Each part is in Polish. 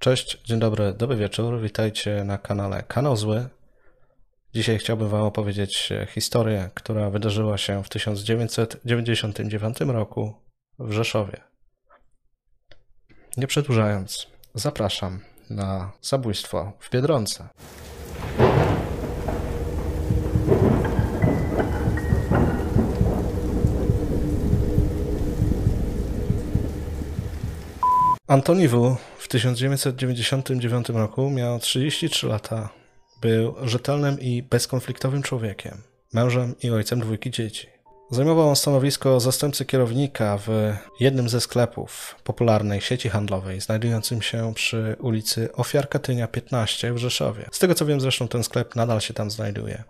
Cześć, dzień dobry, dobry wieczór. Witajcie na kanale Kanał Zły. Dzisiaj chciałbym Wam opowiedzieć historię, która wydarzyła się w 1999 roku w Rzeszowie. Nie przedłużając, zapraszam na zabójstwo w Biedronce. Antoni W. w 1999 roku miał 33 lata. Był rzetelnym i bezkonfliktowym człowiekiem, mężem i ojcem dwójki dzieci. Zajmował on stanowisko zastępcy kierownika w jednym ze sklepów popularnej sieci handlowej, znajdującym się przy ulicy Ofiar Katynia 15 w Rzeszowie. Z tego co wiem, zresztą ten sklep nadal się tam znajduje.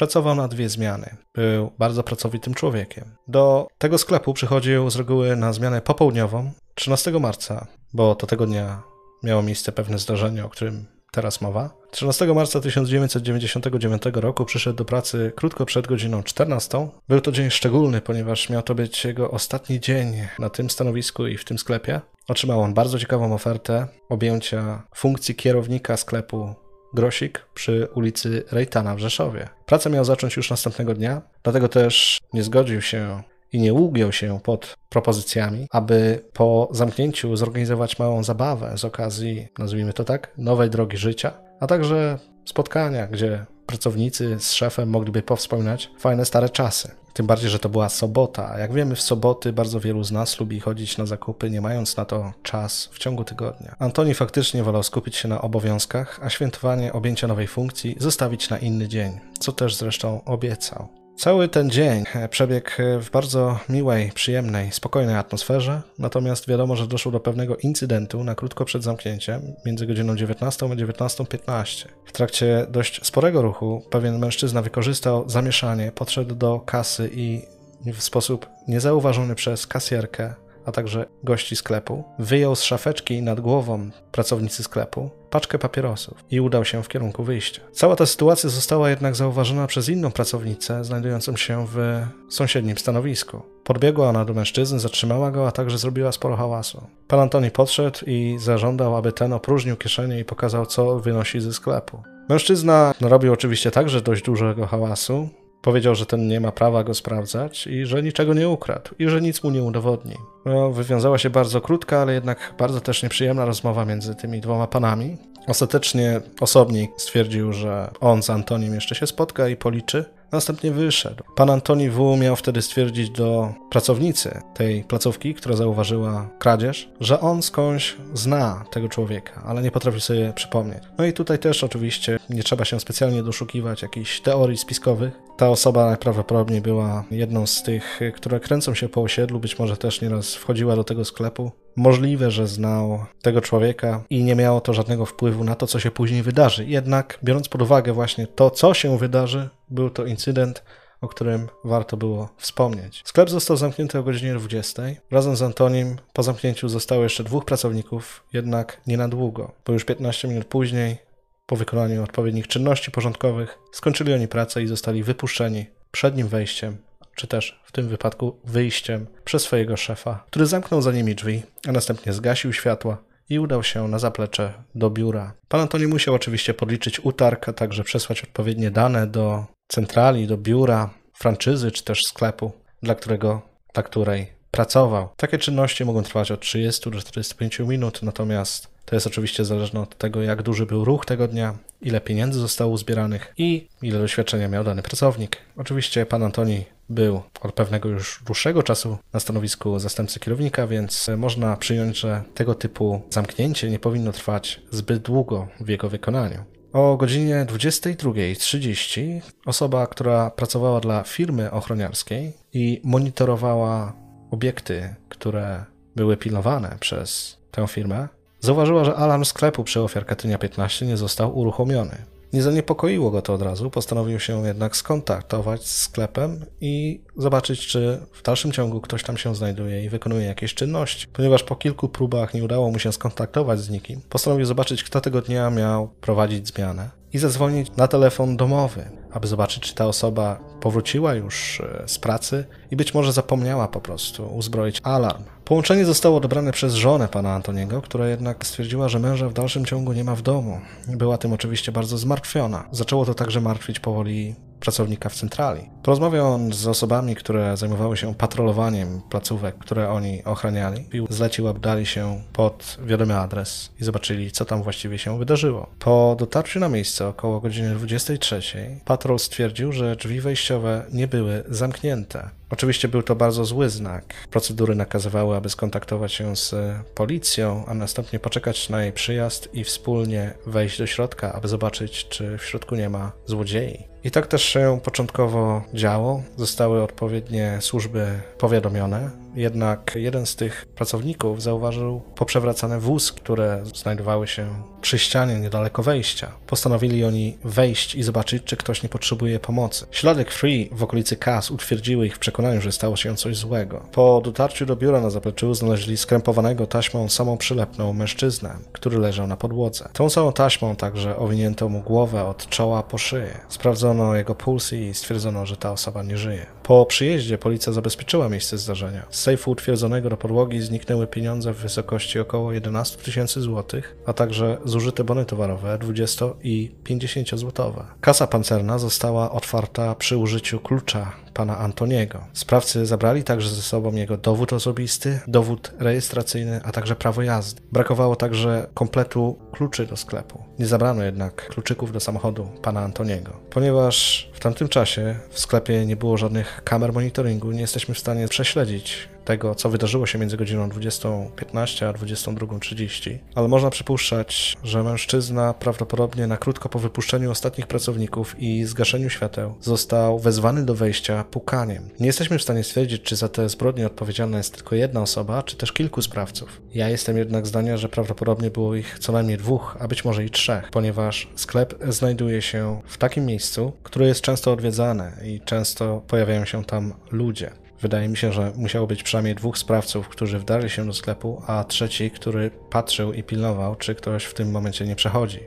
Pracował na dwie zmiany. Był bardzo pracowitym człowiekiem. Do tego sklepu przychodził z reguły na zmianę popołudniową 13 marca, bo to tego dnia miało miejsce pewne zdarzenie, o którym teraz mowa. 13 marca 1999 roku przyszedł do pracy krótko przed godziną 14. Był to dzień szczególny, ponieważ miał to być jego ostatni dzień na tym stanowisku i w tym sklepie. Otrzymał on bardzo ciekawą ofertę objęcia funkcji kierownika sklepu Grosik przy ulicy Rejtana w Rzeszowie. Pracę miał zacząć już następnego dnia, dlatego też nie zgodził się i nie ugiął się pod propozycjami, aby po zamknięciu zorganizować małą zabawę z okazji, nazwijmy to tak, nowej drogi życia, a także spotkania, gdzie pracownicy z szefem mogliby powspominać fajne stare czasy. Tym bardziej, że to była sobota. Jak wiemy, w soboty bardzo wielu z nas lubi chodzić na zakupy, nie mając na to czas w ciągu tygodnia. Antoni faktycznie wolał skupić się na obowiązkach, a świętowanie objęcia nowej funkcji zostawić na inny dzień, co też zresztą obiecał. Cały ten dzień przebiegł w bardzo miłej, przyjemnej, spokojnej atmosferze, natomiast wiadomo, że doszło do pewnego incydentu na krótko przed zamknięciem, między godziną 19 a 19.15. W trakcie dość sporego ruchu pewien mężczyzna wykorzystał zamieszanie, podszedł do kasy i w sposób niezauważony przez kasjerkę a także gości sklepu, wyjął z szafeczki nad głową pracownicy sklepu paczkę papierosów i udał się w kierunku wyjścia. Cała ta sytuacja została jednak zauważona przez inną pracownicę znajdującą się w sąsiednim stanowisku. Podbiegła ona do mężczyzny, zatrzymała go, a także zrobiła sporo hałasu. Pan Antoni podszedł i zażądał, aby ten opróżnił kieszenie i pokazał, co wynosi ze sklepu. Mężczyzna robił oczywiście także dość dużego hałasu, Powiedział, że ten nie ma prawa go sprawdzać i że niczego nie ukradł i że nic mu nie udowodni. No, wywiązała się bardzo krótka, ale jednak bardzo też nieprzyjemna rozmowa między tymi dwoma panami. Ostatecznie osobnik stwierdził, że on z Antonim jeszcze się spotka i policzy, Następnie wyszedł. Pan Antoni W. miał wtedy stwierdzić do pracownicy tej placówki, która zauważyła kradzież, że on skądś zna tego człowieka, ale nie potrafi sobie przypomnieć. No i tutaj też oczywiście nie trzeba się specjalnie doszukiwać jakichś teorii spiskowych. Ta osoba najprawdopodobniej była jedną z tych, które kręcą się po osiedlu, być może też nieraz wchodziła do tego sklepu. Możliwe, że znał tego człowieka i nie miało to żadnego wpływu na to, co się później wydarzy. Jednak, biorąc pod uwagę właśnie to, co się wydarzy, był to incydent, o którym warto było wspomnieć. Sklep został zamknięty o godzinie 20. Razem z Antonim po zamknięciu zostało jeszcze dwóch pracowników, jednak nie na długo, bo już 15 minut później, po wykonaniu odpowiednich czynności porządkowych, skończyli oni pracę i zostali wypuszczeni przed nim wejściem czy też w tym wypadku wyjściem przez swojego szefa, który zamknął za nimi drzwi, a następnie zgasił światła i udał się na zaplecze do biura. Pan Antoni musiał oczywiście podliczyć utarg, a także przesłać odpowiednie dane do centrali, do biura, franczyzy czy też sklepu, dla którego, dla której pracował. Takie czynności mogą trwać od 30 do 45 minut, natomiast to jest oczywiście zależne od tego, jak duży był ruch tego dnia, ile pieniędzy zostało uzbieranych i ile doświadczenia miał dany pracownik. Oczywiście pan Antoni był od pewnego już dłuższego czasu na stanowisku zastępcy kierownika, więc można przyjąć, że tego typu zamknięcie nie powinno trwać zbyt długo w jego wykonaniu. O godzinie 22.30 osoba, która pracowała dla firmy ochroniarskiej i monitorowała obiekty, które były pilnowane przez tę firmę, zauważyła, że alarm sklepu przy ofiar Katynia 15 nie został uruchomiony. Nie zaniepokoiło go to od razu, postanowił się jednak skontaktować z sklepem i zobaczyć, czy w dalszym ciągu ktoś tam się znajduje i wykonuje jakieś czynności. Ponieważ po kilku próbach nie udało mu się skontaktować z nikim, postanowił zobaczyć, kto tego dnia miał prowadzić zmianę i zadzwonić na telefon domowy, aby zobaczyć, czy ta osoba powróciła już e, z pracy i być może zapomniała po prostu uzbroić alarm. Połączenie zostało odebrane przez żonę pana Antoniego, która jednak stwierdziła, że męża w dalszym ciągu nie ma w domu. Była tym oczywiście bardzo zmartwiona. Zaczęło to także martwić powoli pracownika w centrali. Porozmawiał on z osobami, które zajmowały się patrolowaniem placówek, które oni ochraniali i zlecił, aby dali się pod wiadomy adres i zobaczyli, co tam właściwie się wydarzyło. Po dotarciu na miejsce około godziny 23 patrol stwierdził, że drzwi wejściowe nie były zamknięte. Oczywiście był to bardzo zły znak. Procedury nakazywały, aby skontaktować się z policją, a następnie poczekać na jej przyjazd i wspólnie wejść do środka, aby zobaczyć, czy w środku nie ma złodziei. I tak też się początkowo działo. Zostały odpowiednie służby powiadomione, jednak jeden z tych pracowników zauważył poprzewracane wózki, które znajdowały się przy ścianie niedaleko wejścia. Postanowili oni wejść i zobaczyć, czy ktoś nie potrzebuje pomocy. Ślady krwi w okolicy kas utwierdziły ich w przekonaniu, że stało się coś złego. Po dotarciu do biura na zapleczu znaleźli skrępowanego taśmą samą przylepną mężczyznę, który leżał na podłodze. Tą samą taśmą także owinięto mu głowę od czoła po szyję. Sprawdzono jego puls i stwierdzono, że ta osoba nie żyje. Po przyjeździe policja zabezpieczyła miejsce zdarzenia. Z sejfu utwierdzonego do podłogi zniknęły pieniądze w wysokości około 11 tysięcy złotych, a także zużyte bony towarowe 20 i 50 złotowe. Kasa pancerna została otwarta przy użyciu klucza pana Antoniego. Sprawcy zabrali także ze sobą jego dowód osobisty, dowód rejestracyjny, a także prawo jazdy. Brakowało także kompletu kluczy do sklepu. Nie zabrano jednak kluczyków do samochodu pana Antoniego. Ponieważ w tamtym czasie w sklepie nie było żadnych kamer monitoringu, nie jesteśmy w stanie prześledzić tego, co wydarzyło się między godziną 20.15 a 22.30, ale można przypuszczać, że mężczyzna prawdopodobnie na krótko po wypuszczeniu ostatnich pracowników i zgaszeniu świateł został wezwany do wejścia pukaniem. Nie jesteśmy w stanie stwierdzić, czy za te zbrodnie odpowiedzialna jest tylko jedna osoba, czy też kilku sprawców. Ja jestem jednak zdania, że prawdopodobnie było ich co najmniej dwóch, a być może i trzech, ponieważ sklep znajduje się w takim miejscu, które jest często odwiedzane i często pojawiają się tam ludzie. Wydaje mi się, że musiało być przynajmniej dwóch sprawców, którzy wdarli się do sklepu, a trzeci, który patrzył i pilnował, czy ktoś w tym momencie nie przechodzi.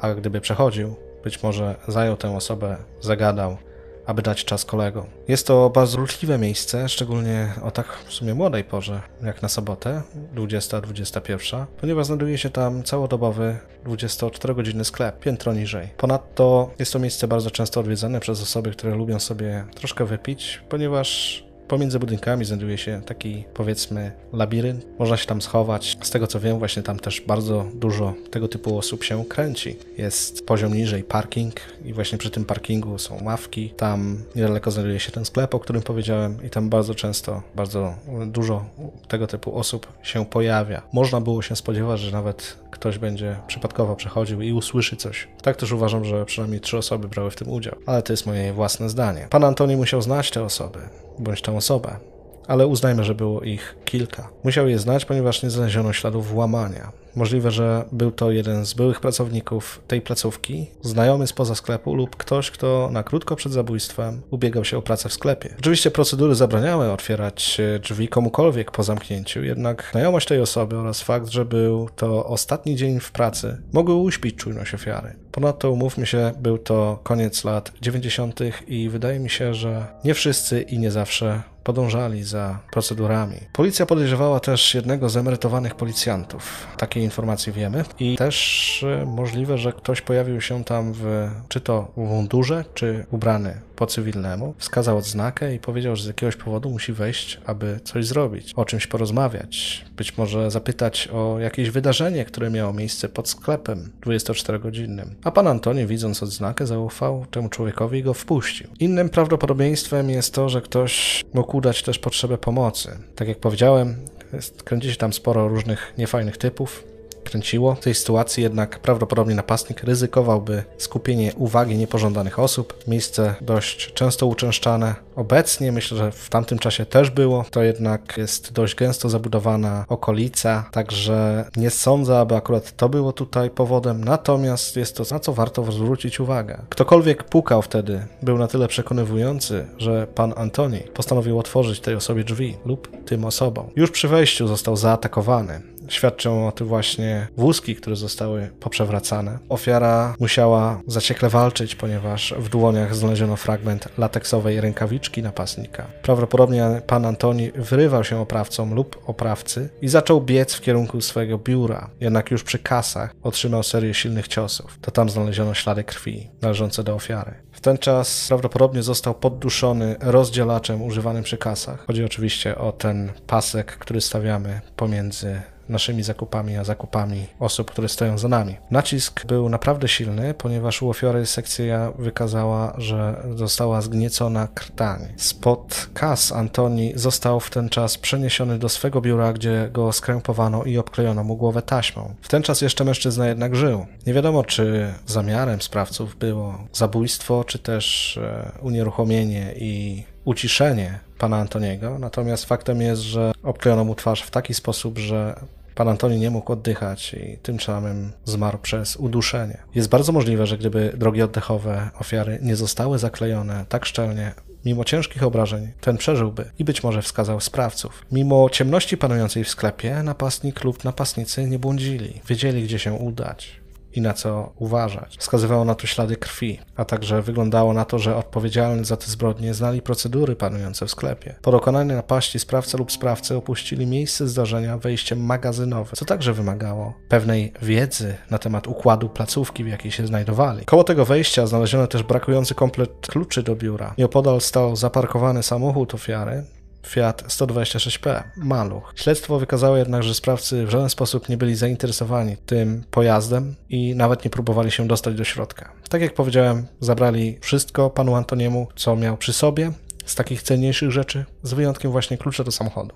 A gdyby przechodził, być może zajął tę osobę, zagadał, aby dać czas kolegom. Jest to bardzo ruchliwe miejsce, szczególnie o tak w sumie młodej porze, jak na sobotę, 20-21, ponieważ znajduje się tam całodobowy 24-godzinny sklep, piętro niżej. Ponadto jest to miejsce bardzo często odwiedzane przez osoby, które lubią sobie troszkę wypić, ponieważ Pomiędzy budynkami znajduje się taki, powiedzmy, labirynt. Można się tam schować. Z tego co wiem, właśnie tam też bardzo dużo tego typu osób się kręci. Jest poziom niżej parking i właśnie przy tym parkingu są ławki. Tam niedaleko znajduje się ten sklep, o którym powiedziałem i tam bardzo często, bardzo dużo tego typu osób się pojawia. Można było się spodziewać, że nawet ktoś będzie przypadkowo przechodził i usłyszy coś. Tak też uważam, że przynajmniej trzy osoby brały w tym udział. Ale to jest moje własne zdanie. Pan Antoni musiał znać te osoby bądź tę osobę, ale uznajmy, że było ich kilka. Musiał je znać, ponieważ nie znaleziono śladów włamania. Możliwe, że był to jeden z byłych pracowników tej placówki, znajomy spoza sklepu lub ktoś, kto na krótko przed zabójstwem ubiegał się o pracę w sklepie. Oczywiście procedury zabraniały otwierać drzwi komukolwiek po zamknięciu, jednak znajomość tej osoby oraz fakt, że był to ostatni dzień w pracy, mogły uśpić czujność ofiary. Ponadto umówmy się, był to koniec lat 90. i wydaje mi się, że nie wszyscy i nie zawsze podążali za procedurami. Policja podejrzewała też jednego z emerytowanych policjantów. Takiej informacji wiemy. I też e, możliwe, że ktoś pojawił się tam w czy to w mundurze, czy ubrany po cywilnemu, wskazał odznakę i powiedział, że z jakiegoś powodu musi wejść, aby coś zrobić, o czymś porozmawiać, być może zapytać o jakieś wydarzenie, które miało miejsce pod sklepem 24-godzinnym. A pan Antoni, widząc odznakę, zaufał temu człowiekowi i go wpuścił. Innym prawdopodobieństwem jest to, że ktoś mógł udać też potrzebę pomocy. Tak jak powiedziałem, kręci się tam sporo różnych niefajnych typów, kręciło. W tej sytuacji jednak prawdopodobnie napastnik ryzykowałby skupienie uwagi niepożądanych osób. Miejsce dość często uczęszczane. Obecnie, myślę, że w tamtym czasie też było, to jednak jest dość gęsto zabudowana okolica, także nie sądzę, aby akurat to było tutaj powodem, natomiast jest to, na co warto zwrócić uwagę. Ktokolwiek pukał wtedy, był na tyle przekonywujący, że pan Antoni postanowił otworzyć tej osobie drzwi lub tym osobom. Już przy wejściu został zaatakowany świadczą o tym właśnie wózki, które zostały poprzewracane. Ofiara musiała zaciekle walczyć, ponieważ w dłoniach znaleziono fragment lateksowej rękawiczki napastnika. Prawdopodobnie pan Antoni wyrywał się oprawcom lub oprawcy i zaczął biec w kierunku swojego biura, jednak już przy kasach otrzymał serię silnych ciosów. To tam znaleziono ślady krwi należące do ofiary. W ten czas prawdopodobnie został podduszony rozdzielaczem używanym przy kasach. Chodzi oczywiście o ten pasek, który stawiamy pomiędzy naszymi zakupami, a zakupami osób, które stoją za nami. Nacisk był naprawdę silny, ponieważ u ofiary sekcja wykazała, że została zgniecona krtań. Spod kas Antoni został w ten czas przeniesiony do swego biura, gdzie go skrępowano i obklejono mu głowę taśmą. W ten czas jeszcze mężczyzna jednak żył. Nie wiadomo, czy zamiarem sprawców było zabójstwo, czy też e, unieruchomienie i uciszenie pana Antoniego, natomiast faktem jest, że obklejono mu twarz w taki sposób, że Pan Antoni nie mógł oddychać i tym samym zmarł przez uduszenie. Jest bardzo możliwe, że gdyby drogi oddechowe ofiary nie zostały zaklejone tak szczelnie, mimo ciężkich obrażeń, ten przeżyłby i być może wskazał sprawców. Mimo ciemności panującej w sklepie, napastnik lub napastnicy nie błądzili, wiedzieli gdzie się udać i na co uważać. Wskazywało na to ślady krwi, a także wyglądało na to, że odpowiedzialni za te zbrodnie znali procedury panujące w sklepie. Po dokonaniu napaści sprawca lub sprawcy opuścili miejsce zdarzenia wejściem magazynowym, co także wymagało pewnej wiedzy na temat układu placówki, w jakiej się znajdowali. Koło tego wejścia znaleziono też brakujący komplet kluczy do biura. Nieopodal stał zaparkowany samochód ofiary, Fiat 126P, maluch. Śledztwo wykazało jednak, że sprawcy w żaden sposób nie byli zainteresowani tym pojazdem i nawet nie próbowali się dostać do środka. Tak jak powiedziałem, zabrali wszystko panu Antoniemu, co miał przy sobie, z takich cenniejszych rzeczy, z wyjątkiem właśnie klucza do samochodu.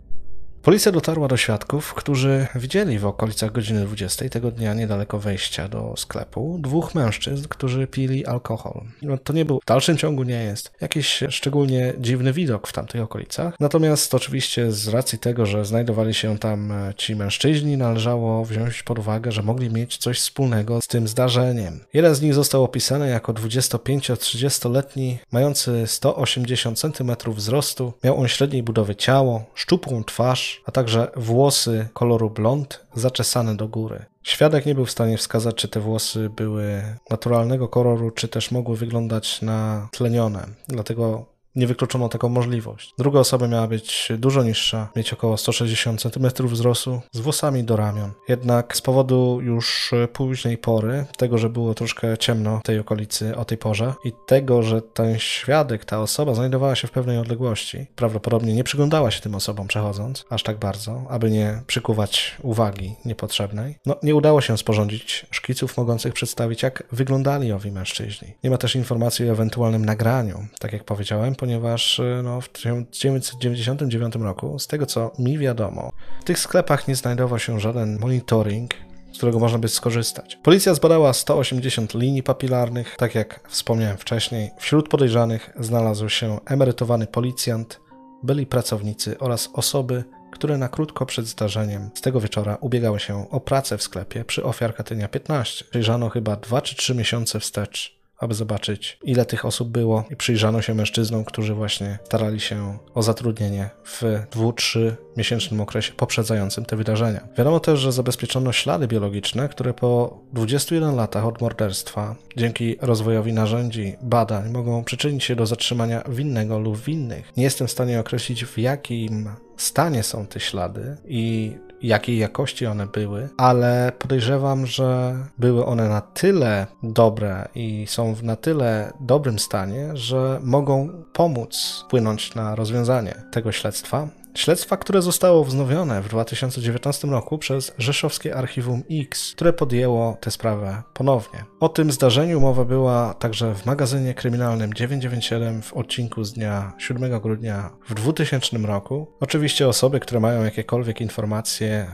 Policja dotarła do świadków, którzy widzieli w okolicach godziny 20 tego dnia niedaleko wejścia do sklepu dwóch mężczyzn, którzy pili alkohol. No, to nie był, w dalszym ciągu nie jest jakiś szczególnie dziwny widok w tamtych okolicach. Natomiast oczywiście z racji tego, że znajdowali się tam ci mężczyźni, należało wziąć pod uwagę, że mogli mieć coś wspólnego z tym zdarzeniem. Jeden z nich został opisany jako 25-30-letni, mający 180 cm wzrostu. Miał on średniej budowy ciało, szczupłą twarz, a także włosy koloru blond zaczesane do góry. Świadek nie był w stanie wskazać, czy te włosy były naturalnego koloru, czy też mogły wyglądać na tlenione. Dlatego nie wykluczono taką możliwość. Druga osoba miała być dużo niższa, mieć około 160 cm wzrostu, z włosami do ramion. Jednak z powodu już późnej pory, tego, że było troszkę ciemno w tej okolicy o tej porze i tego, że ten świadek, ta osoba znajdowała się w pewnej odległości, prawdopodobnie nie przyglądała się tym osobom przechodząc aż tak bardzo, aby nie przykuwać uwagi niepotrzebnej, no nie udało się sporządzić szkiców mogących przedstawić, jak wyglądali owi mężczyźni. Nie ma też informacji o ewentualnym nagraniu, tak jak powiedziałem, ponieważ e, no, w 1999 roku, z tego co mi wiadomo, w tych sklepach nie znajdował się żaden monitoring, z którego można by skorzystać. Policja zbadała 180 linii papilarnych, tak jak wspomniałem wcześniej. Wśród podejrzanych znalazł się emerytowany policjant, byli pracownicy oraz osoby, które na krótko przed zdarzeniem z tego wieczora ubiegały się o pracę w sklepie przy ofiar Katynia 15. Przyjrzano chyba 2 czy 3 miesiące wstecz aby zobaczyć, ile tych osób było i przyjrzano się mężczyznom, którzy właśnie starali się o zatrudnienie w dwu, trzy miesięcznym okresie poprzedzającym te wydarzenia. Wiadomo też, że zabezpieczono ślady biologiczne, które po 21 latach od morderstwa, dzięki rozwojowi narzędzi, badań, mogą przyczynić się do zatrzymania winnego lub winnych. Nie jestem w stanie określić, w jakim stanie są te ślady i jakiej jakości one były, ale podejrzewam, że były one na tyle dobre i są w na tyle dobrym stanie, że mogą pomóc wpłynąć na rozwiązanie tego śledztwa. Śledztwa, które zostało wznowione w 2019 roku przez Rzeszowskie Archiwum X, które podjęło tę sprawę ponownie. O tym zdarzeniu mowa była także w magazynie kryminalnym 997 w odcinku z dnia 7 grudnia w 2000 roku. Oczywiście osoby, które mają jakiekolwiek informacje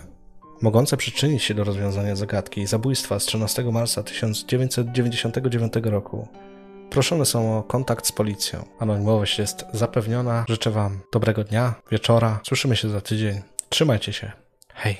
mogące przyczynić się do rozwiązania zagadki zabójstwa z 13 marca 1999 roku proszone są o kontakt z policją. Anonimowość jest zapewniona. Życzę Wam dobrego dnia, wieczora. Słyszymy się za tydzień. Trzymajcie się. Hej.